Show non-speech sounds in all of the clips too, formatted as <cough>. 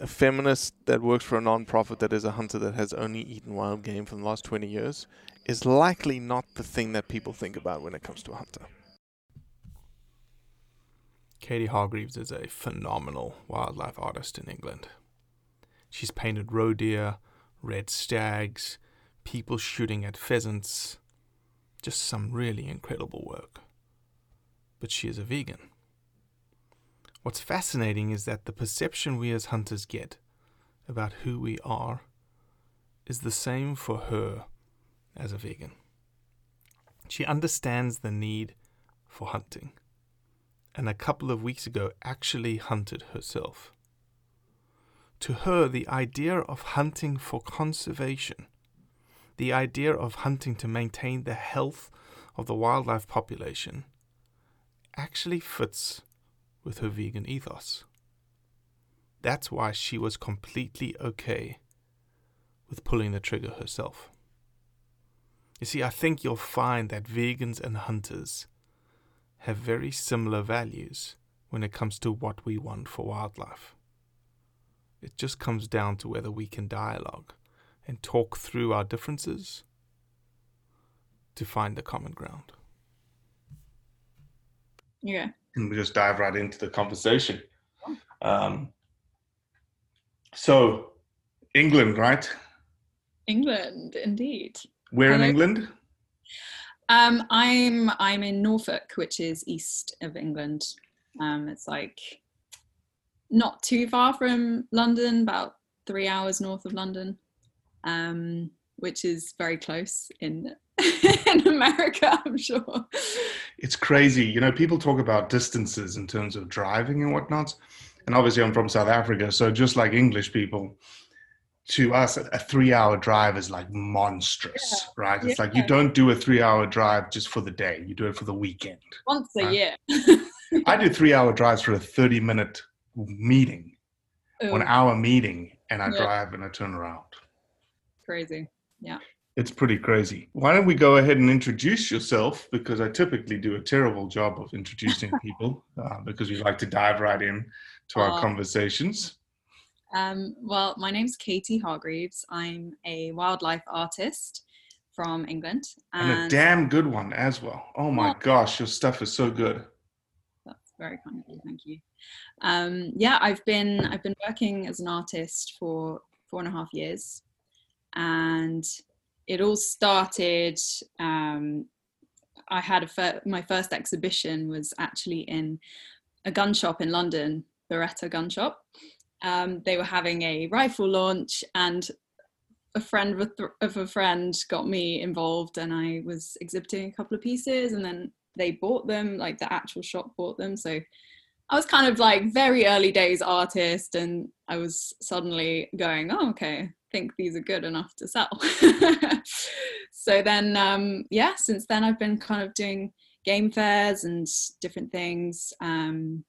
a feminist that works for a non-profit that is a hunter that has only eaten wild game for the last 20 years is likely not the thing that people think about when it comes to a hunter. Katie Hargreaves is a phenomenal wildlife artist in England. She's painted roe deer, red stags, people shooting at pheasants, just some really incredible work. But she is a vegan. What's fascinating is that the perception we as hunters get about who we are is the same for her as a vegan. She understands the need for hunting, and a couple of weeks ago actually hunted herself. To her, the idea of hunting for conservation, the idea of hunting to maintain the health of the wildlife population, actually fits with her vegan ethos. That's why she was completely okay with pulling the trigger herself. You see, I think you'll find that vegans and hunters have very similar values when it comes to what we want for wildlife. It just comes down to whether we can dialogue and talk through our differences to find the common ground. Yeah. And we just dive right into the conversation. Um, so, England, right? England, indeed. We're in England. Um, I'm I'm in Norfolk, which is east of England. Um, it's like not too far from London, about three hours north of London, um, which is very close in <laughs> in America, I'm sure. It's crazy. You know, people talk about distances in terms of driving and whatnot. And obviously, I'm from South Africa. So, just like English people, to us, a three hour drive is like monstrous, right? It's like you don't do a three hour drive just for the day, you do it for the weekend. Once a Right. year. I do three hour drives for a 30 minute meeting, one Ooh, hour meeting, and I Yeah. drive and I turn around. Crazy. Yeah. It's pretty crazy. Why don't we go ahead and introduce yourself? Because I typically do a terrible job of introducing <laughs> people uh, because we like to dive right in to our Aw. conversations. Um, well, my name's Katie Hargreaves. I'm a wildlife artist from England. And a damn good one as well. Oh my Aw. gosh, your stuff is so good. That's very kind of you. Thank you. Um, yeah, I've been I've been working as an artist for four and a half years, and it all started. Um, I had a fir- my first exhibition was actually in a gun shop in London, Beretta Gun Shop. Um, they were having a rifle launch, and a friend of a, friend got me involved, and I was exhibiting a couple of pieces, and then they bought them, like the actual shop bought them. So I was kind of like very early days artist, and I was suddenly going, oh, okay, think these are good enough to sell. <laughs> so then, um, yeah, since then I've been kind of doing game fairs and different things. Um,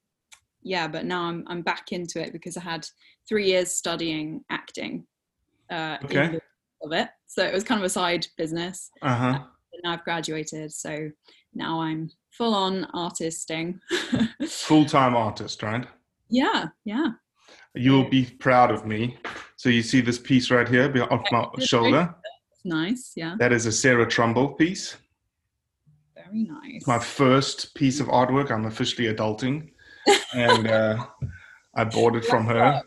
yeah, but now I'm I'm back into it because I had three years studying acting. Uh, Okay. Of it, so it was kind of a side business. Uh huh. And I've graduated, so now I'm full on artisting. <laughs> Full time artist, right? yeah, yeah. You'll be proud of me. So you see this piece right here be- off my shoulder. Nice, yeah. That is a Sarah Trumbull piece. Very nice. my first piece of artwork. I'm officially adulting, <laughs> and uh, I bought it from her.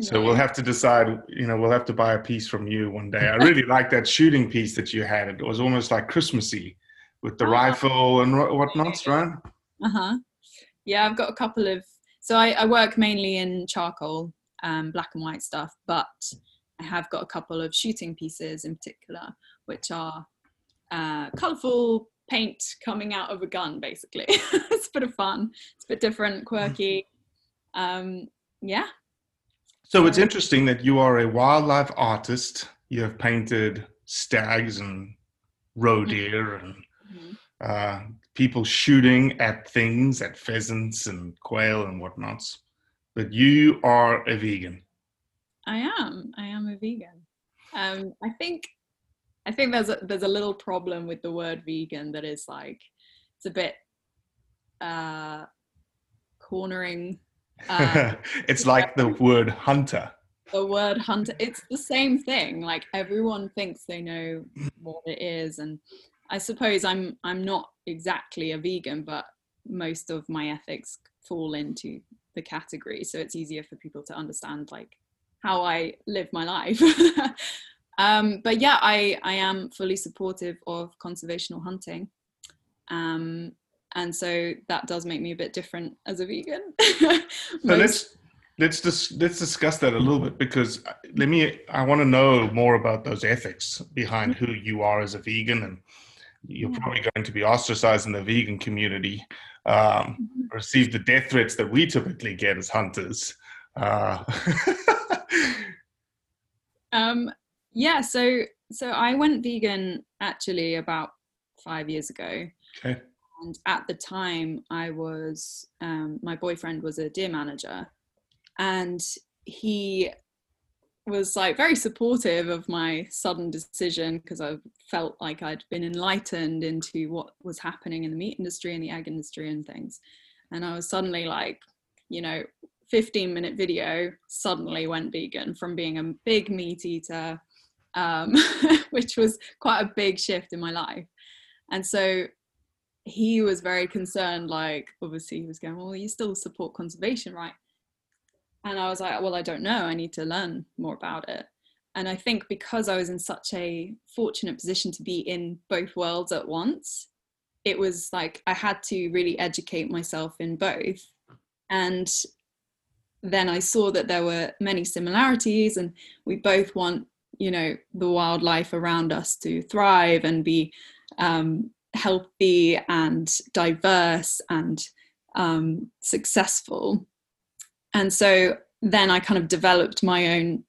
So we'll have to decide. You know, we'll have to buy a piece from you one day. I really like that shooting piece that you had. It was almost like Christmassy, with the Oh. rifle and wha- whatnots, right? Uh huh. Yeah, I've got a couple of. So I, I work mainly in charcoal, um, black and white stuff, but I have got a couple of shooting pieces in particular, which are uh, colourful paint coming out of a gun, basically. <laughs> it's a bit of fun. It's a bit different, quirky. Um, yeah. So it's interesting that you are a wildlife artist. You have painted stags and roe deer and Mhm. uh, people shooting at things, at pheasants and quail and whatnots. But you are a vegan. I am. I am a vegan. Um, I think I think there's a there's a little problem with the word vegan that is like it's a bit uh cornering <laughs> uh, it's like the <laughs> word hunter. the word hunter it's the same thing like everyone thinks they know what it is and i suppose i'm i'm not exactly a vegan but most of my ethics fall into the category. So it's easier for people to understand like how i live my life. <laughs> Um, but yeah i i am fully supportive of conservational hunting. Um, and so that does make me a bit different as a vegan. <laughs> So let's let's dis- let's discuss that a little bit because uh, let me I want to know more about those ethics behind who you are as a vegan and you're probably going to be ostracized in the vegan community um, receive the death threats that we typically get as hunters. Uh, <laughs> um yeah so so i went vegan actually about five years ago. Okay. And at the time i was um, my boyfriend was a deer manager. And he was like very supportive of my sudden decision because i felt like i'd been enlightened into what was happening in the meat industry and the egg industry and things. And i was suddenly like you know 15 minute video suddenly went vegan from being a big meat eater um, <laughs> which was quite a big shift in my life. And so he was very concerned like obviously he was going well you still support conservation right and i was like well i don't know. I need to learn more about it. And i think because i was in such a fortunate position to be in both worlds at once it was like i had to really educate myself in both. And then i saw that there were many similarities and we both want you know the wildlife around us to thrive and be um, healthy and diverse and um, successful. And so then I kind of developed my own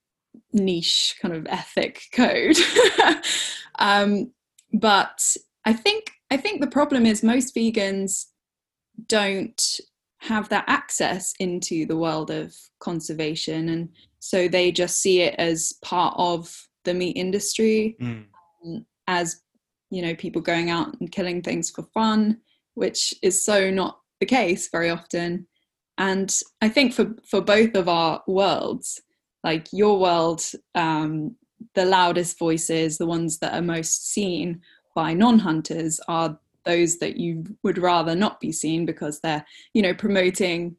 niche kind of ethic <laughs> code. um, but I think I think the problem is most vegans don't have that access into the world of conservation and so they just see it as part of the meat industry Mm. um, as you know people going out and killing things for fun which is so not the case very often and i think for for both of our worlds like your world um the loudest voices the ones that are most seen by non-hunters are those that you would rather not be seen because they're you know promoting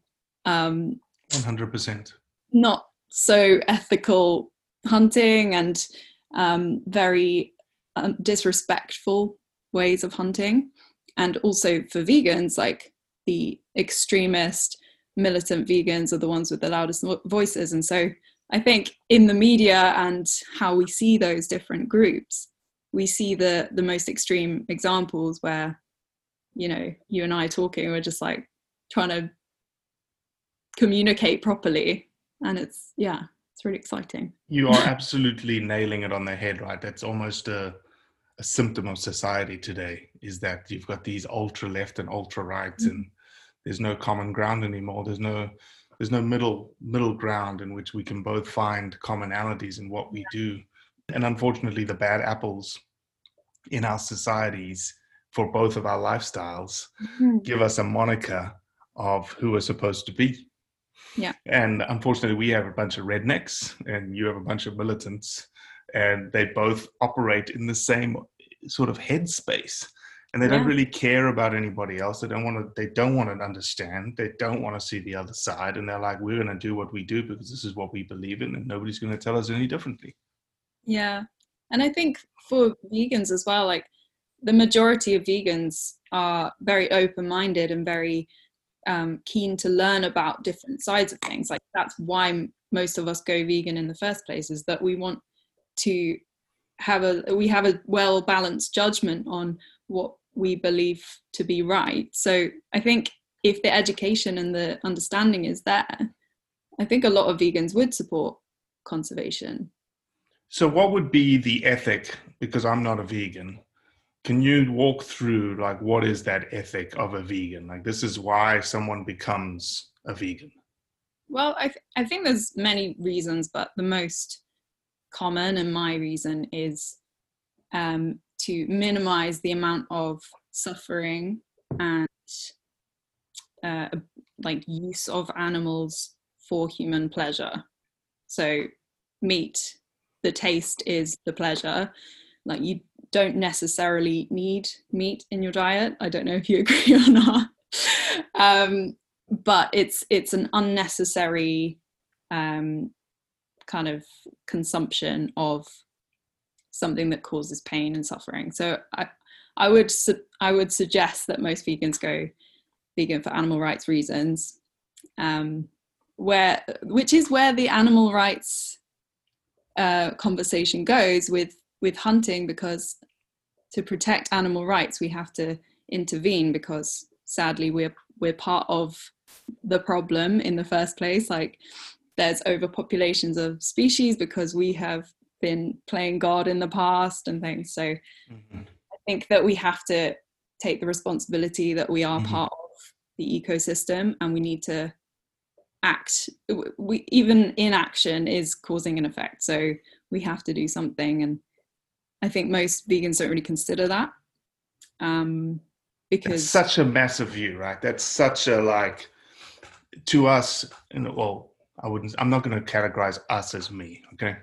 um 100%. not so ethical hunting and um, very um, disrespectful ways of hunting. And also for vegans, like the extremist, militant vegans are the ones with the loudest voices. And so I think in the media and how we see those different groups, we see the the most extreme examples where, you know, you and I talking, we're just like trying to communicate properly. And it's yeah, it's really exciting. You are absolutely nailing it on the head, right? That's almost a, a symptom of society today is that you've got these ultra left and ultra right Mm. and there's no common ground anymore. There's no there's no middle middle ground in which we can both find commonalities in what we do. And unfortunately the bad apples in our societies for both of our lifestyles mm-hmm. give us a moniker of who we're supposed to be. Yeah. And unfortunately, we have a bunch of rednecks, and you have a bunch of militants, and they both operate in the same sort of headspace. And they don't really care about anybody else. They don't want to. They don't want to understand. They don't want to see the other side. And they're like, "We're going to do what we do because this is what we believe in, and nobody's going to tell us any differently." Yeah. And I think for vegans as well, like the majority of vegans are very open minded and very um, keen to learn about different sides of things. Like that's why most of us go vegan in the first place is that we want to have a we have a well balanced judgment on what we believe to be right. So I think if the education and the understanding is there, I think a lot of vegans would support conservation. So, what would be the ethic? Because I'm not a vegan. Can you walk through like what is that ethic of a vegan? Like this is why someone becomes a vegan. Well, I, th- I think there's many reasons, but the most common and my reason is um, to minimize the amount of suffering and uh, like use of animals for human pleasure. So, meat, the taste is the pleasure. Like, you don't necessarily need meat in your diet. I don't know if you <laughs> agree or not. Um, but it's it's an unnecessary um, kind of consumption of something that causes pain and suffering. So I I would su- I would suggest that most vegans go vegan for animal rights reasons, um, where which is where the animal rights uh, conversation goes with with hunting because to protect animal rights we have to intervene because sadly we're we're part of the problem in the first place like there's overpopulations of species because we have been playing god in the past and things so i think that we have to take the responsibility that we are Mhm. part of the ecosystem and we need to act we even inaction is causing an effect so we have to do something and i think most vegans don't really consider that um It's because such a massive view, right? That's such a like to us. And well, I wouldn't. I'm not going to categorize us as me, okay?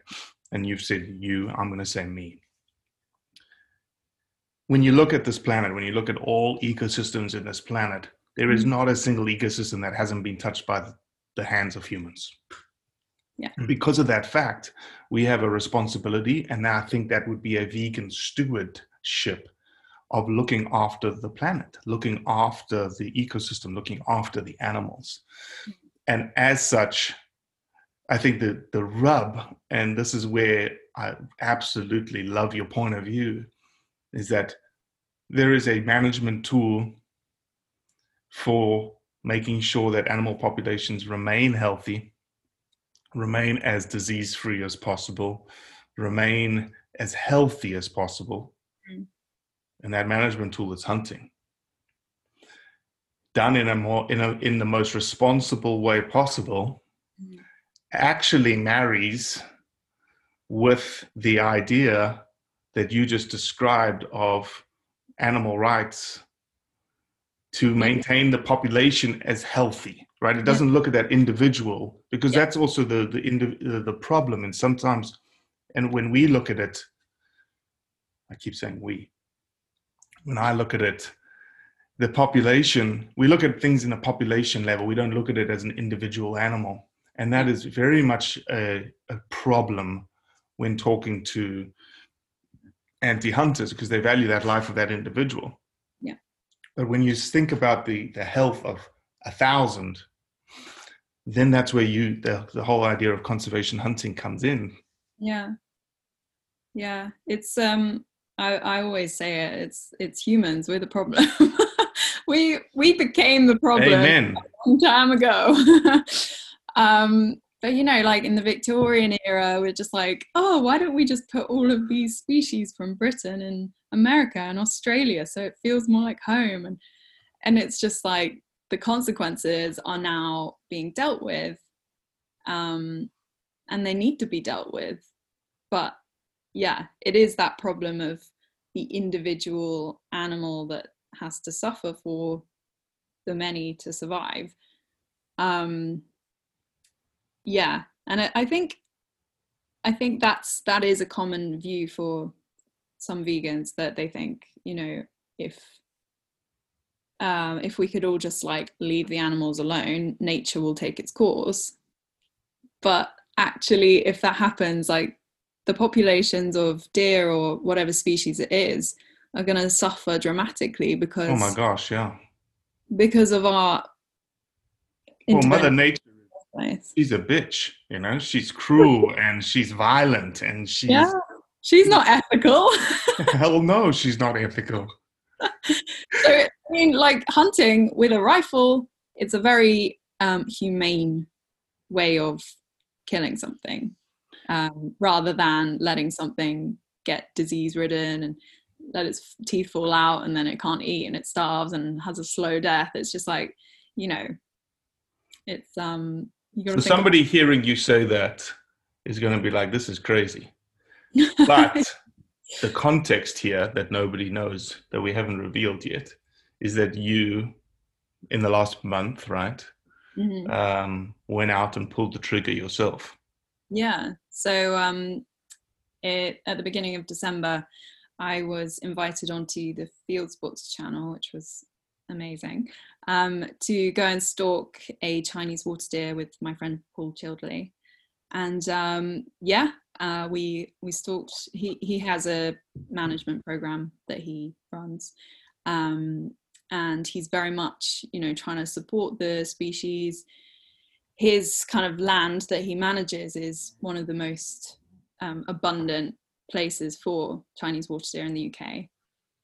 And you've said you. I'm going to say me. When you look at this planet, when you look at all ecosystems in this planet, there is mm. not a single ecosystem that hasn't been touched by the, the hands of humans. Yeah. Mm. Because of that fact, we have a responsibility, and I think that would be a vegan stewardship of looking after the planet, looking after the ecosystem, looking after the animals. Mm. And as such, I think the, the rub, and this is where I absolutely love your point of view, is that there is a management tool for making sure that animal populations remain healthy, remain as disease free as possible, remain as healthy as possible. Mm. And that management tool is hunting. Done in a more in a in the most responsible way possible, Mm. Actually marries with the idea that you just described of animal rights to maintain the population as healthy right it doesn't look at that individual because Yeah. that's also the the indiv- the the problem and sometimes and when we look at it i keep saying we when i look at it the population, we look at things in a population level. We don't look at it as an individual animal. And that is very much a, a problem when talking to anti hunters because they value that life of that individual. Yeah. But when you think about the, the health of a thousand, then that's where you the, the whole idea of conservation hunting comes in. Yeah. Yeah. It's um I, I always say it, it's it's humans, we're the problem. <laughs> we we became the problem Amen. a long time ago. <laughs> um but you know, like in the Victorian era, we're just like, oh, why don't we just put all of these species from Britain and America and Australia so it feels more like home? And and it's just like the consequences are now being dealt with um, and they need to be dealt with. But yeah it is that problem of the individual animal that has to suffer for the many to survive. Um, yeah and I, I think i think that's that is a common view for some vegans that they think you know if um, if we could all just like leave the animals alone, nature will take its course. But actually, if that happens, like the populations of deer or whatever species it is are going to suffer dramatically because Oh my gosh, yeah. because of our Well, Mother intervention. She's a bitch, you know, she's cruel <laughs> and she's violent and she's, Yeah, she's not <laughs> ethical. <laughs> hell no, she's not ethical. so I mean, like hunting with a rifle, it's a very um, humane way of killing something, um, rather than letting something get disease ridden and let its teeth fall out and then it can't eat and it starves and has a slow death. It's just like, you know, it's um. So somebody hearing you say that is going to be like, this is crazy. <laughs> But the context here that nobody knows, that we haven't revealed yet, is that you, in the last month, right, Mhm. um, went out and pulled the trigger yourself. Yeah. So um, it, at the beginning of December, I was invited onto the Field Sports channel, which was amazing, um, to go and stalk a Chinese water deer with my friend Paul Childerley. And um, yeah, uh, we we stalked. He he has a management program that he runs, um, and he's very much you know trying to support the species his kind of land that he manages is one of the most um, abundant places for Chinese water deer in the UK.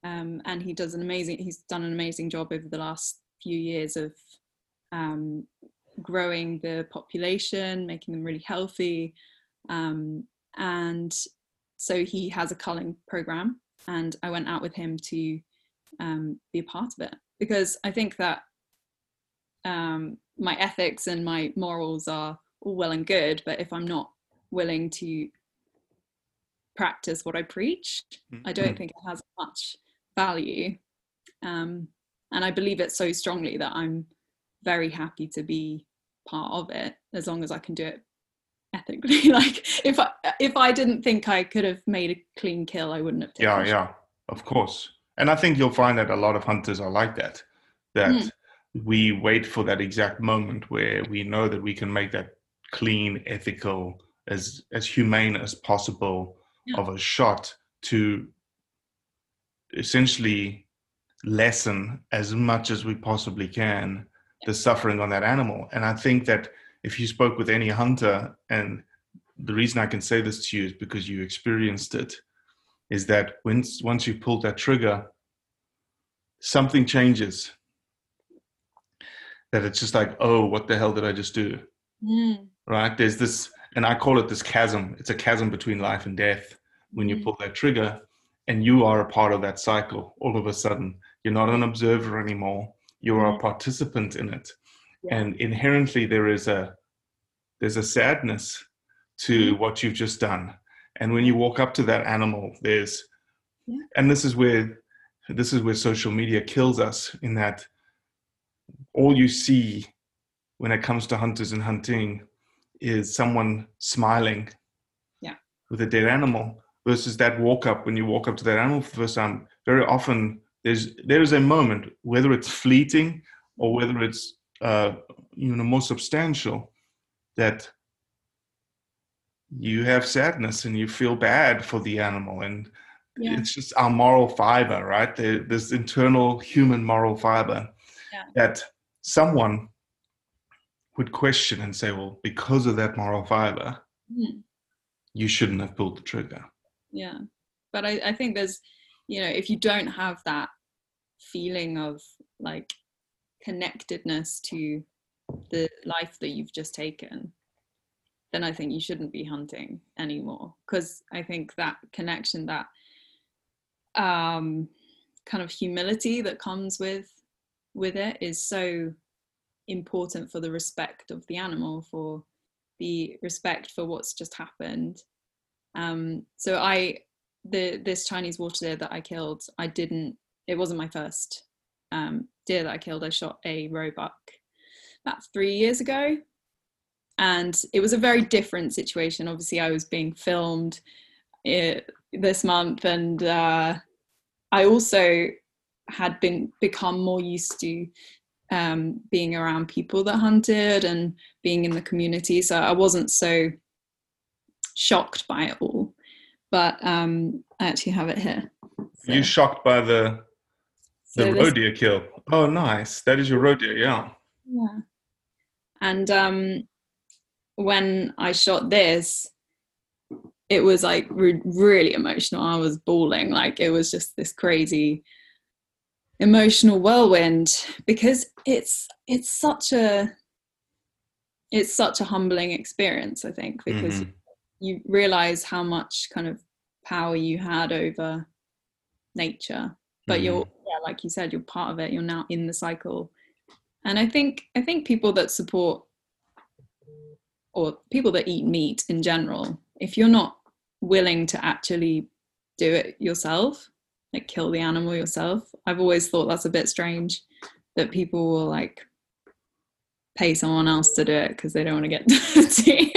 Um, and he does an amazing, he's done an amazing job over the last few years of um, growing the population, making them really healthy. Um, and so he has a culling program, and I went out with him to um, be a part of it. Because I think that um, my ethics and my morals are all well and good, but if I'm not willing to practice what I preach, I don't think it has much value. Um, and I believe it so strongly that I'm very happy to be part of it as long as I can do it ethically. <laughs> like if I if I didn't think I could have made a clean kill, I wouldn't have taken Yeah, it. yeah, of course. And I think you'll find that a lot of hunters are like that. That Mm. we wait for that exact moment where we know that we can make that clean, ethical, as as humane as possible Yeah. of a shot to essentially lessen as much as we possibly can the suffering on that animal. And I think that if you spoke with any hunter, and the reason I can say this to you is because you experienced it, is that once once you pulled that trigger, something changes. That it's just like, oh, what the hell did I just do? Mm, Right? There's this, and I call it this chasm. It's a chasm between life and death when you Mhm. pull that trigger, and you are a part of that cycle. All of a sudden, you're not an observer anymore. You are a mm-hmm. participant in it, Yeah. and inherently there is a there's a sadness to mm-hmm. what you've just done. And when you walk up to that animal, there's Yeah. and this is where this is where social media kills us in that all you see when it comes to hunters and hunting is someone smiling Yeah. with a dead animal versus that walk up when you walk up to that animal for the first time very often there's there is a moment, whether it's fleeting or whether it's uh, you know more substantial, that you have sadness and you feel bad for the animal and Yeah. it's just our moral fiber right there, this internal human moral fiber Yeah. that someone would question and say well because of that moral fiber Hmm. you shouldn't have pulled the trigger yeah. But I, I think there's you know if you don't have that feeling of like connectedness to the life that you've just taken then i think you shouldn't be hunting anymore. Because i think that connection that um kind of humility that comes with with it is so important for the respect of the animal for the respect for what's just happened um so i the this chinese water deer that i killed i didn't it wasn't my first um deer that i killed. I shot a roebuck about three years ago. And it was a very different situation. Obviously i was being filmed uh, this month and uh i also had been become more used to um, being around people that hunted and being in the community. So I wasn't so shocked by it all. But um, I actually have it here. you shocked by the the So roe deer kill oh nice that is your roe deer yeah Yeah. And um, when I shot this, it was like re- really emotional. I was bawling. Like it was just this crazy emotional whirlwind because it's it's such a it's such a humbling experience i think because Mhm. You realize how much kind of power you had over nature but you're mm-hmm. yeah like you said you're part of it you're now in the cycle. And i think i think people that support or people that eat meat in general if you're not willing to actually do it yourself like kill the animal yourself i've always thought that's a bit strange that people will like pay someone else to do it because they don't want to get <laughs> dirty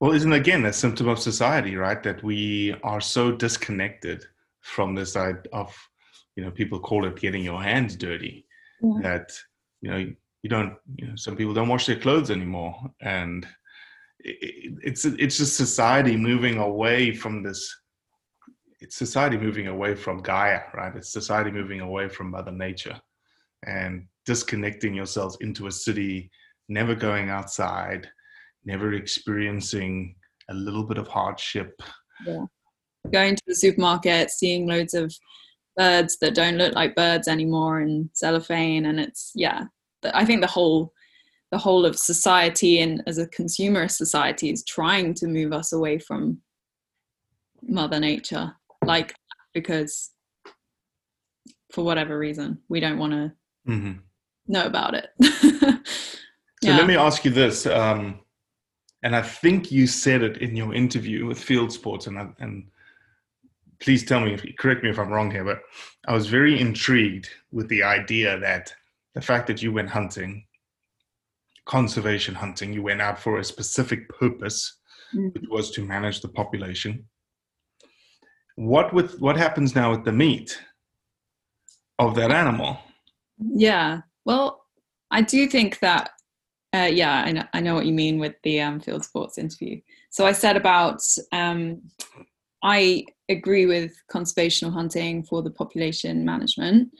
Well, isn't again a symptom of society, right? That we are so disconnected from this side of, you know, people call it getting your hands dirty. Yeah. That you know you don't, you know, some people don't wash their clothes anymore, and it, it- it's it's just society moving away from this. It's society moving away from Gaia, right? It's society moving away from Mother Nature, and disconnecting yourselves into a city, never going outside, never experiencing a little bit of hardship. yeah. going to the supermarket seeing loads of birds that don't look like birds anymore in cellophane and it's yeah i think the whole the whole of society and as a consumerist society is trying to move us away from mother nature like because for whatever reason we don't want to hmm know about it <laughs> So let me ask you this, um, and I think you said it in your interview with Field Sports, and I- and please tell me, if, correct me if I'm wrong here, but I was very intrigued with the idea that the fact that you went hunting, conservation hunting, you went out for a specific purpose, Mhm. which was to manage the population. What with what happens now with the meat of that animal? Yeah. Well, I do think that, uh, yeah, I know, I know what you mean with the um, field sports interview. So I said about, um, I agree with conservational hunting for the population management.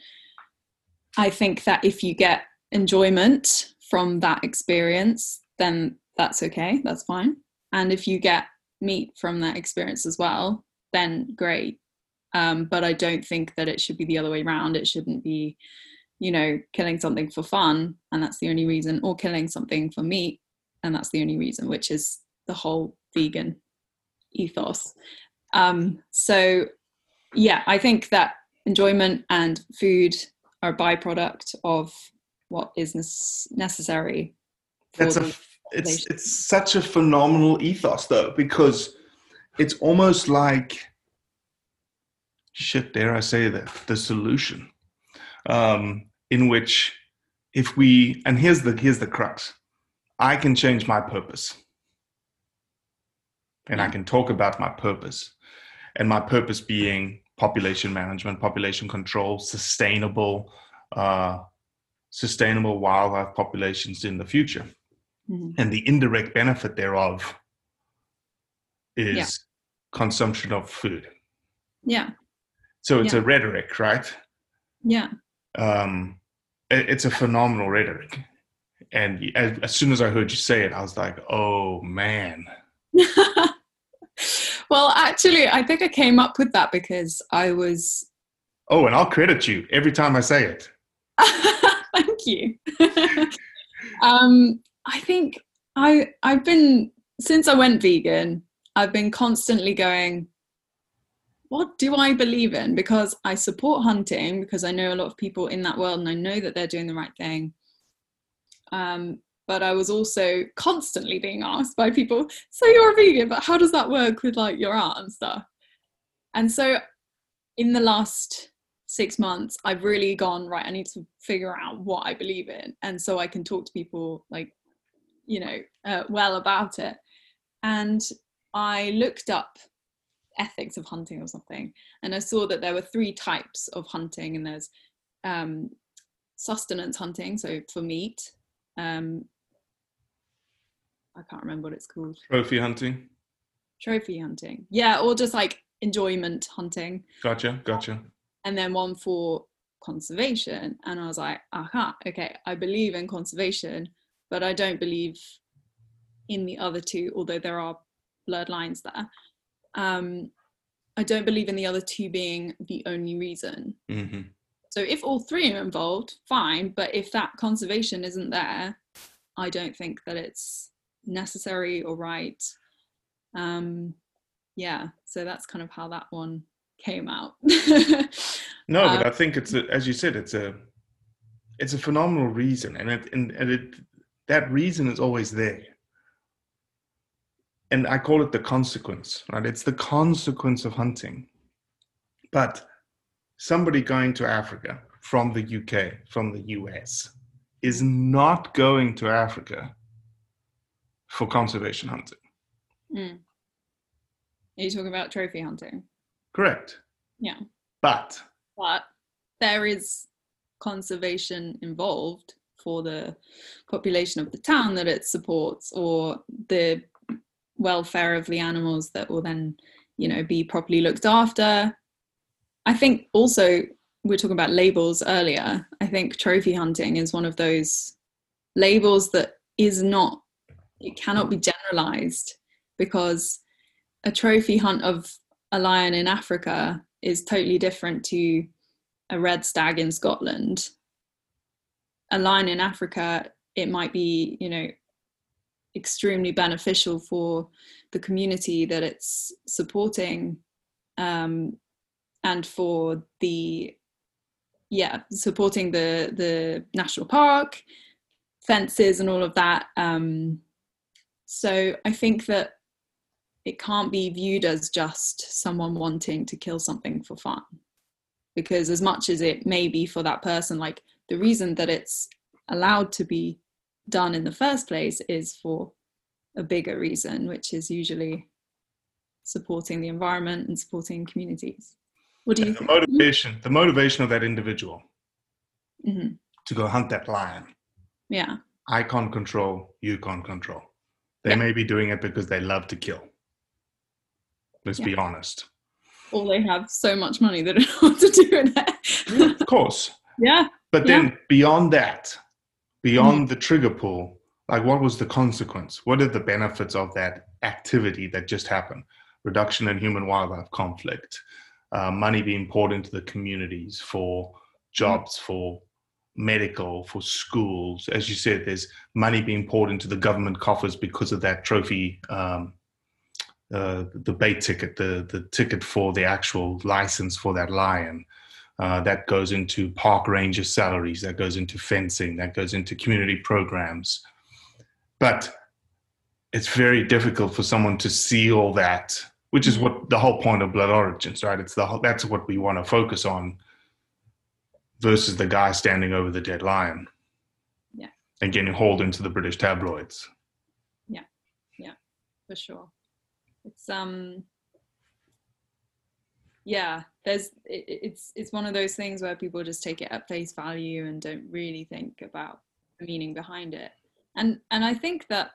I think that if you get enjoyment from that experience, then that's okay, that's fine. And if you get meat from that experience as well, then great. Um, but I don't think that it should be the other way around. It shouldn't be you know, killing something for fun, and that's the only reason, or killing something for meat, and that's the only reason, which is the whole vegan ethos. Um, so, yeah, I think that enjoyment and food are a byproduct of what is necessary. for That's a it's it's such a phenomenal ethos though because it's almost like shit dare i say that the solution um in which if we and here's the here's the crux i can change my purpose and i can talk about my purpose and my purpose being population management, population control, sustainable, uh, sustainable wildlife populations in the future, Mhm. and the indirect benefit thereof is Yeah. consumption of food. Yeah. So it's Yeah. a rhetoric, right? Yeah. um, it's a phenomenal rhetoric. And as, as soon as I heard you say it, I was like, oh man. <laughs> well, actually, I think I came up with that because I was. Oh, and I'll credit you every time I say it. <laughs> Thank you. <laughs> um, I think I I've been since I went vegan. I've been constantly going. What do I believe in? Because I support hunting because I know a lot of people in that world and I know that they're doing the right thing. Um, but I was also constantly being asked by people, so you're a vegan, but how does that work with like your art and stuff? And so in the last six months, I've really gone, right, I need to figure out what I believe in. And so I can talk to people like, you know, uh, well about it. And I looked up ethics of hunting or something, and I saw that there were three types of hunting, and there's um, sustenance hunting, so for meat. Um, I can't remember what it's called. Trophy hunting. Trophy hunting, yeah, or just like enjoyment hunting, Gotcha. Gotcha. and then one for conservation. And I was like, aha, okay, I believe in conservation, but I don't believe in the other two, although there are blurred lines there. Um, I don't believe in the other two being the only reason. hmm So if all three are involved, fine. But if that conservation isn't there, I don't think that it's necessary or right. Um, yeah, so that's kind of how that one came out. <laughs> No, but Um, I think it's a, as you said, it's a it's a phenomenal reason, and it and, and it that reason is always there. And I call it the consequence, right? It's the consequence of hunting. But somebody going to Africa from the UK, from the US, is not going to Africa for conservation hunting. Mm. Are you talking about trophy hunting? Correct. Yeah. But But there is conservation involved for the population of the town that it supports or the welfare of the animals that will then, you know, be properly looked after. I think also we are talking about labels earlier. I think trophy hunting is one of those labels that is not it cannot be generalized because a trophy hunt of a lion in Africa is totally different to a red stag in Scotland. A lion in Africa, it might be, you know, extremely beneficial for the community that it's supporting um, and for the yeah supporting the the national park fences and all of that um, so i think that it can't be viewed as just someone wanting to kill something for fun because as much as it may be for that person like the reason that it's allowed to be done in the first place is for a bigger reason which is usually supporting the environment and supporting communities what do you the think motivation, the motivation of that individual Mhm. to go hunt that lion yeah I can't control, you can't control. They may be doing it because they love to kill. Let's be honest. or they have so much money <laughs> they don't to do it Of course. <laughs> yeah But Yeah. then beyond that, beyond the trigger pull, like what was the consequence? What are the benefits of that activity that just happened? Reduction in human wildlife conflict, uh, money being poured into the communities for jobs, for medical, for schools. As you said, there's money being poured into the government coffers because of that trophy. Um, uh, the bait ticket, the the ticket for the actual license for that lion, uh, that goes into park ranger salaries, that goes into fencing, that goes into community programs. But it's very difficult for someone to see all that, which is what the whole point of Blood Origins, right? It's the whole, that's what we want to focus on versus the guy standing over the dead lion Yeah. and getting hauled into the British tabloids. yeah yeah for sure it's um yeah there's it, it's it's one of those things where people just take it at face value and don't really think about the meaning behind it. And and i think that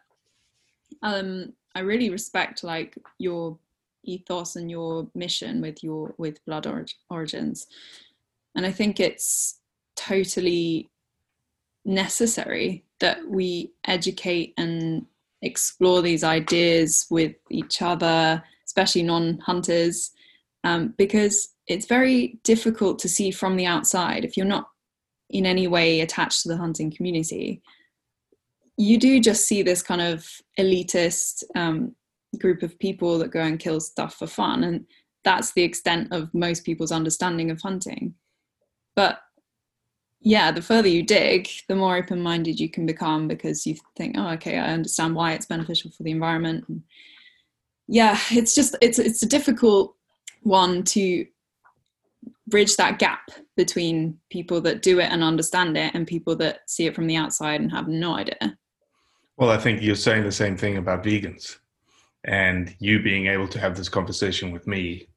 um i really respect like your ethos and your mission with your with blood Orig- origins. And i think it's totally necessary that we educate and explore these ideas with each other especially non-hunters um, because it's very difficult to see from the outside. If you're not in any way attached to the hunting community you do just see this kind of elitist um, group of people that go and kill stuff for fun. And that's the extent of most people's understanding of hunting. But yeah the further you dig the more open-minded you can become because you think oh okay i understand why it's beneficial for the environment. And yeah it's just it's it's a difficult one to bridge that gap between people that do it and understand it and people that see it from the outside and have no idea Well, I think you're saying the same thing about vegans, and you being able to have this conversation with me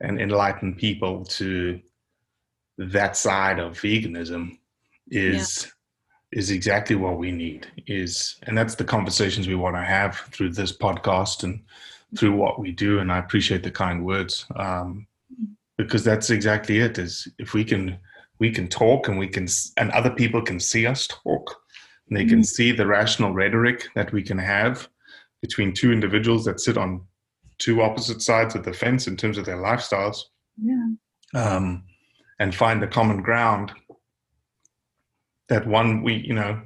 and enlighten people to that side of veganism is is exactly what we need. Is and that's the conversations we want to have through this podcast and through what we do. And I appreciate the kind words um, because that's exactly it. Is if we can we can talk and we can and other people can see us talk and they can Mhm. see the rational rhetoric that we can have between two individuals that sit on two opposite sides of the fence in terms of their lifestyles yeah um, and find the common ground that one we you know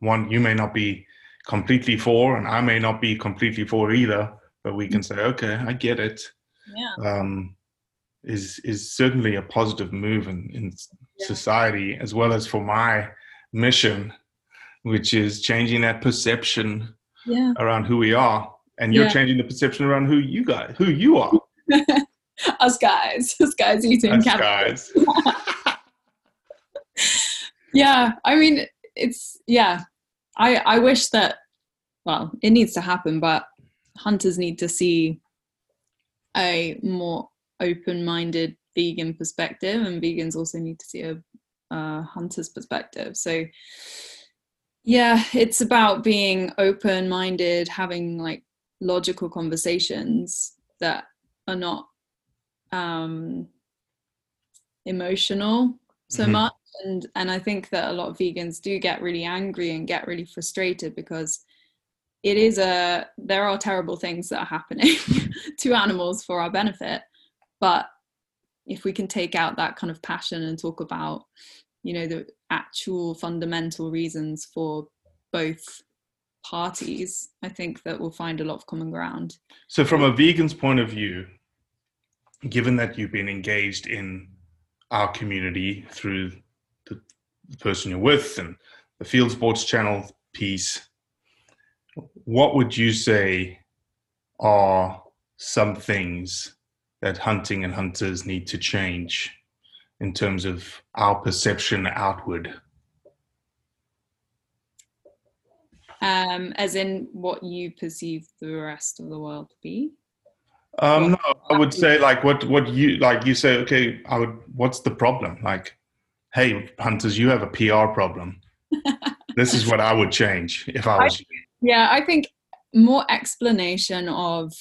one you may not be completely for and i may not be completely for either but we can say okay i get it. Yeah. Um, is is certainly a positive move in, in Yeah. society as well as for my mission which is changing that perception yeah. around who we are and you're Yeah. changing the perception around who you guys who you are. <laughs> Us guys <laughs> us guys eating us guys. <laughs> yeah i mean it's yeah. I i wish that well it needs to happen but hunters need to see a more open-minded vegan perspective and vegans also need to see a, a hunter's perspective so yeah it's about being open-minded having like logical conversations that are not um emotional so Mhm. much and and i think that a lot of vegans do get really angry and get really frustrated because it is a there are terrible things that are happening <laughs> to animals for our benefit but if we can take out that kind of passion and talk about you know the actual fundamental reasons for both parties i think that we'll find a lot of common ground. So, from a vegan's point of view, given that you've been engaged in our community through the, the person you're with and the Field Sports Channel piece, what would you say are some things that hunting and hunters need to change in terms of our perception outward? um as in what you perceive the rest of the world to be Um, no, I would say like what what you like. You say, okay, I would. What's the problem? Like, hey, hunters, you have a PR problem. <laughs> this is what I would change if I was. you. Yeah, I think more explanation of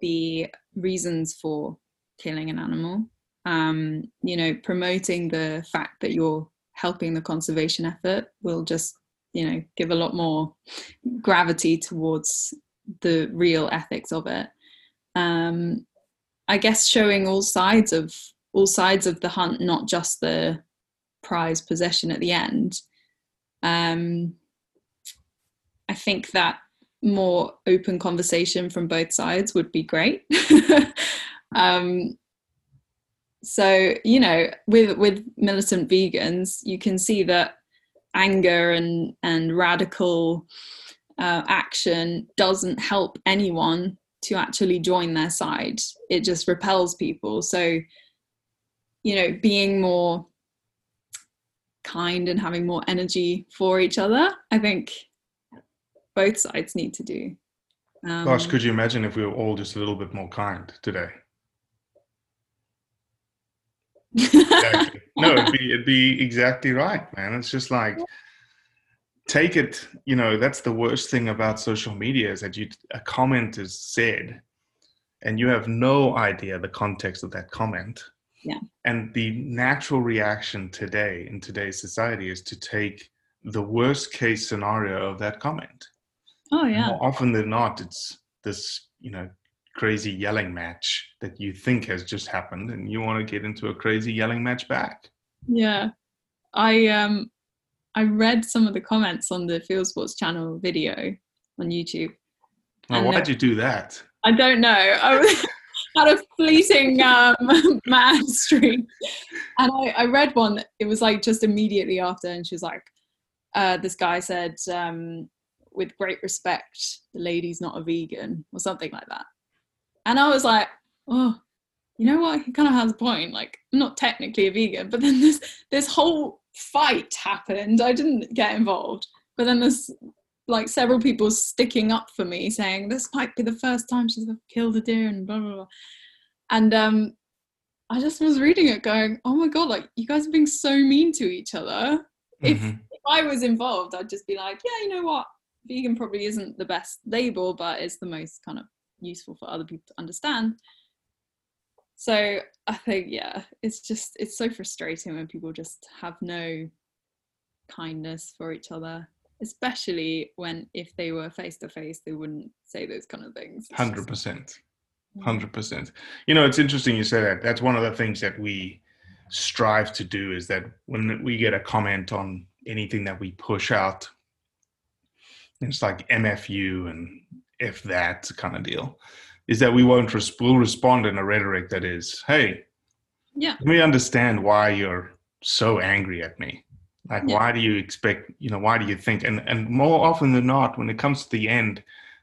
the reasons for killing an animal. Um, you know, promoting the fact that you're helping the conservation effort will just, you know, give a lot more gravity towards the real ethics of it. Um, I guess showing all sides of all sides of the hunt, not just the prize possession at the end. Um, I think that more open conversation from both sides would be great. <laughs> um, so you know, with with militant vegans, you can see that anger and and radical uh, action doesn't help anyone to actually join their side. It just repels people. So you know, being more kind and having more energy for each other, I think both sides need to do. Um, Gosh, could you imagine if we were all just a little bit more kind today? exactly. <laughs> No, it'd be it'd be exactly right, man. It's just like take it. You know, that's the worst thing about social media is that you a comment is said, and you have no idea the context of that comment. Yeah. And the natural reaction today in today's society is to take the worst case scenario of that comment. Oh yeah. More often than not, it's this you know crazy yelling match that you think has just happened and you want to get into a crazy yelling match back. Yeah. I um I read some of the comments on the Field Sports channel video on YouTube. Well, why'd uh, you do that? I don't know. I had <laughs> a fleeting um, <laughs> mad streak, and I, I read one. It was like just immediately after, and she was like, uh, "This guy said, um, with great respect, the lady's not a vegan, or something like that." And I was like, "Oh, you know what? He kind of has a point. Like, I'm not technically a vegan, but then this this whole fight happened. I didn't get involved, but then there's like several people sticking up for me saying this might be the first time she's killed a deer and blah blah blah and um i just was reading it going oh my god like you guys are being so mean to each other if, Mhm. if i was involved i'd just be like yeah you know what vegan probably isn't the best label but it's the most kind of useful for other people to understand so i think yeah it's just it's so frustrating when people just have no kindness for each other especially when if they were face to face they wouldn't say those kind of things It's Hundred just- percent. Hundred percent. You know, it's interesting you say that. That's one of the things that we strive to do is that when we get a comment on anything that we push out, it's like MFU and if that kind of deal, is that we won't res- we'll respond in a rhetoric that is, hey, yeah let me understand why you're so angry at me. Like, Yeah. why do you expect, you know, why do you think? And, and more often than not, when it comes to the end,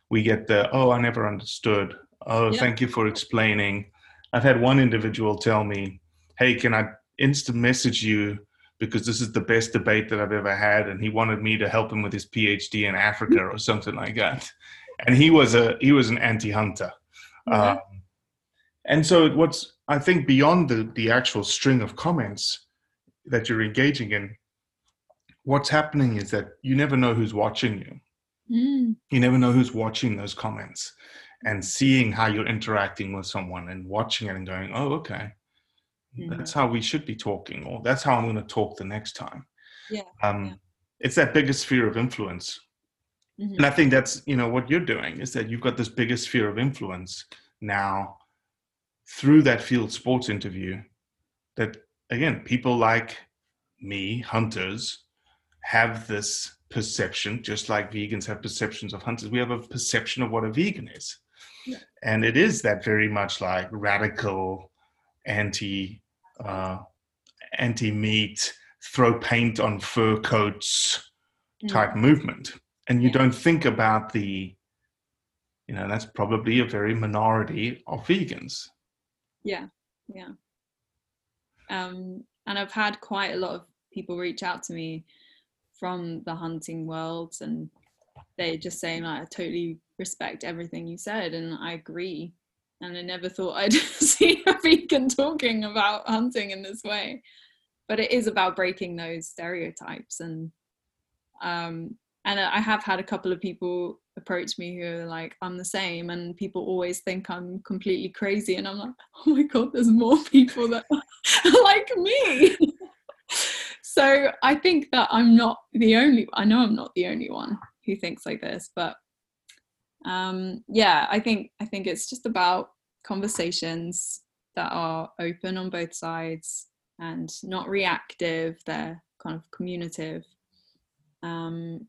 we get the, oh, I never understood. Oh, Yeah. thank you for explaining. I've had one individual tell me, hey, can I instant message you because this is the best debate that I've ever had? And he wanted me to help him with his PhD in Africa or something like that. And he was a he was an anti-hunter. Yeah. Um, and so what's I think beyond the the actual string of comments that you're engaging in, what's happening is that you never know who's watching you. Mm, You never know who's watching those comments and seeing how you're interacting with someone and watching it and going, oh, okay, Mhm. that's how we should be talking, or that's how I'm going to talk the next time. Yeah, Um, yeah. It's that biggest sphere of influence. mhm. And I think that's, you know, what you're doing is that you've got this biggest sphere of influence now through that field sports interview that, again, people like me, hunters, have this perception, just like vegans have perceptions of hunters. We have a perception of what a vegan is. Yeah. And it is that very much like radical, anti, uh, anti-meat, throw paint on fur coats type movement. And you Yeah. don't think about the you know that's probably a very minority of vegans. Yeah yeah. Um and i've had quite a lot of people reach out to me from the hunting world and they're just saying like i totally respect everything you said and i agree and i never thought i'd <laughs> see a vegan talking about hunting in this way. But it is about breaking those stereotypes and um and i have had a couple of people approach me who are like i'm the same and people always think i'm completely crazy and i'm like oh my god there's more <laughs> people that are <laughs> like me. So i think that i'm not the only i know i'm not the only one who thinks like this but um yeah i think i think it's just about conversations that are open on both sides and not reactive they're kind of communicative um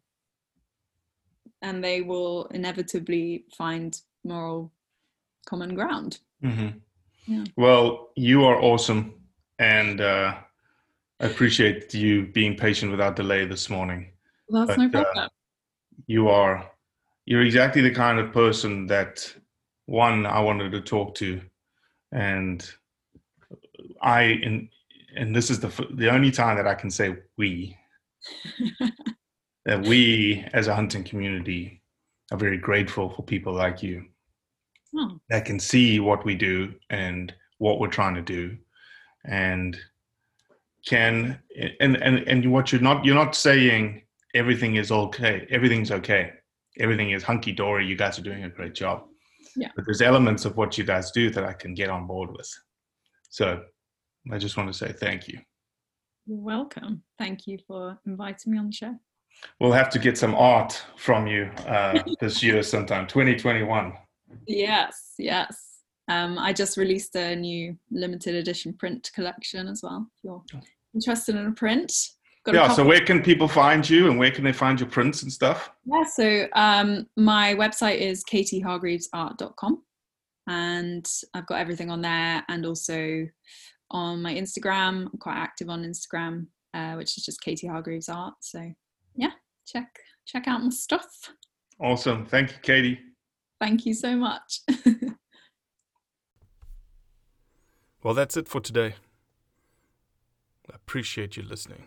and they will inevitably find moral common ground mm-hmm. Yeah. well you are awesome and uh, i appreciate you being patient without delay this morning that's But, no uh, problem you are you're exactly the kind of person that one i wanted to talk to. And i and and this is the the only time that i can say we. <laughs> That we as a hunting community are very grateful for people like you. Oh, that can see what we do and what we're trying to do. And can and and and what you're not you're not saying everything is okay everything's okay everything is hunky dory you guys are doing a great job Yeah. but there's elements of what you guys do that i can get on board with so i just want to say thank you You're welcome. Thank you for inviting me on the show. we'll have to get some art from you uh, <laughs> this year sometime 2021 Yes, yes. Um, I just released a new limited edition print collection as well. If you're interested in a print, yeah so where can people find you and where can they find your prints and stuff Yeah, so um, my website is katiehargreavesart.com and I've got everything on there and also on my Instagram. I'm quite active on Instagram, uh, which is just Katie Hargreaves Art. So yeah, check check out my stuff. awesome thank you katie Thank you so much. <laughs> Well, that's it for today. I appreciate you listening,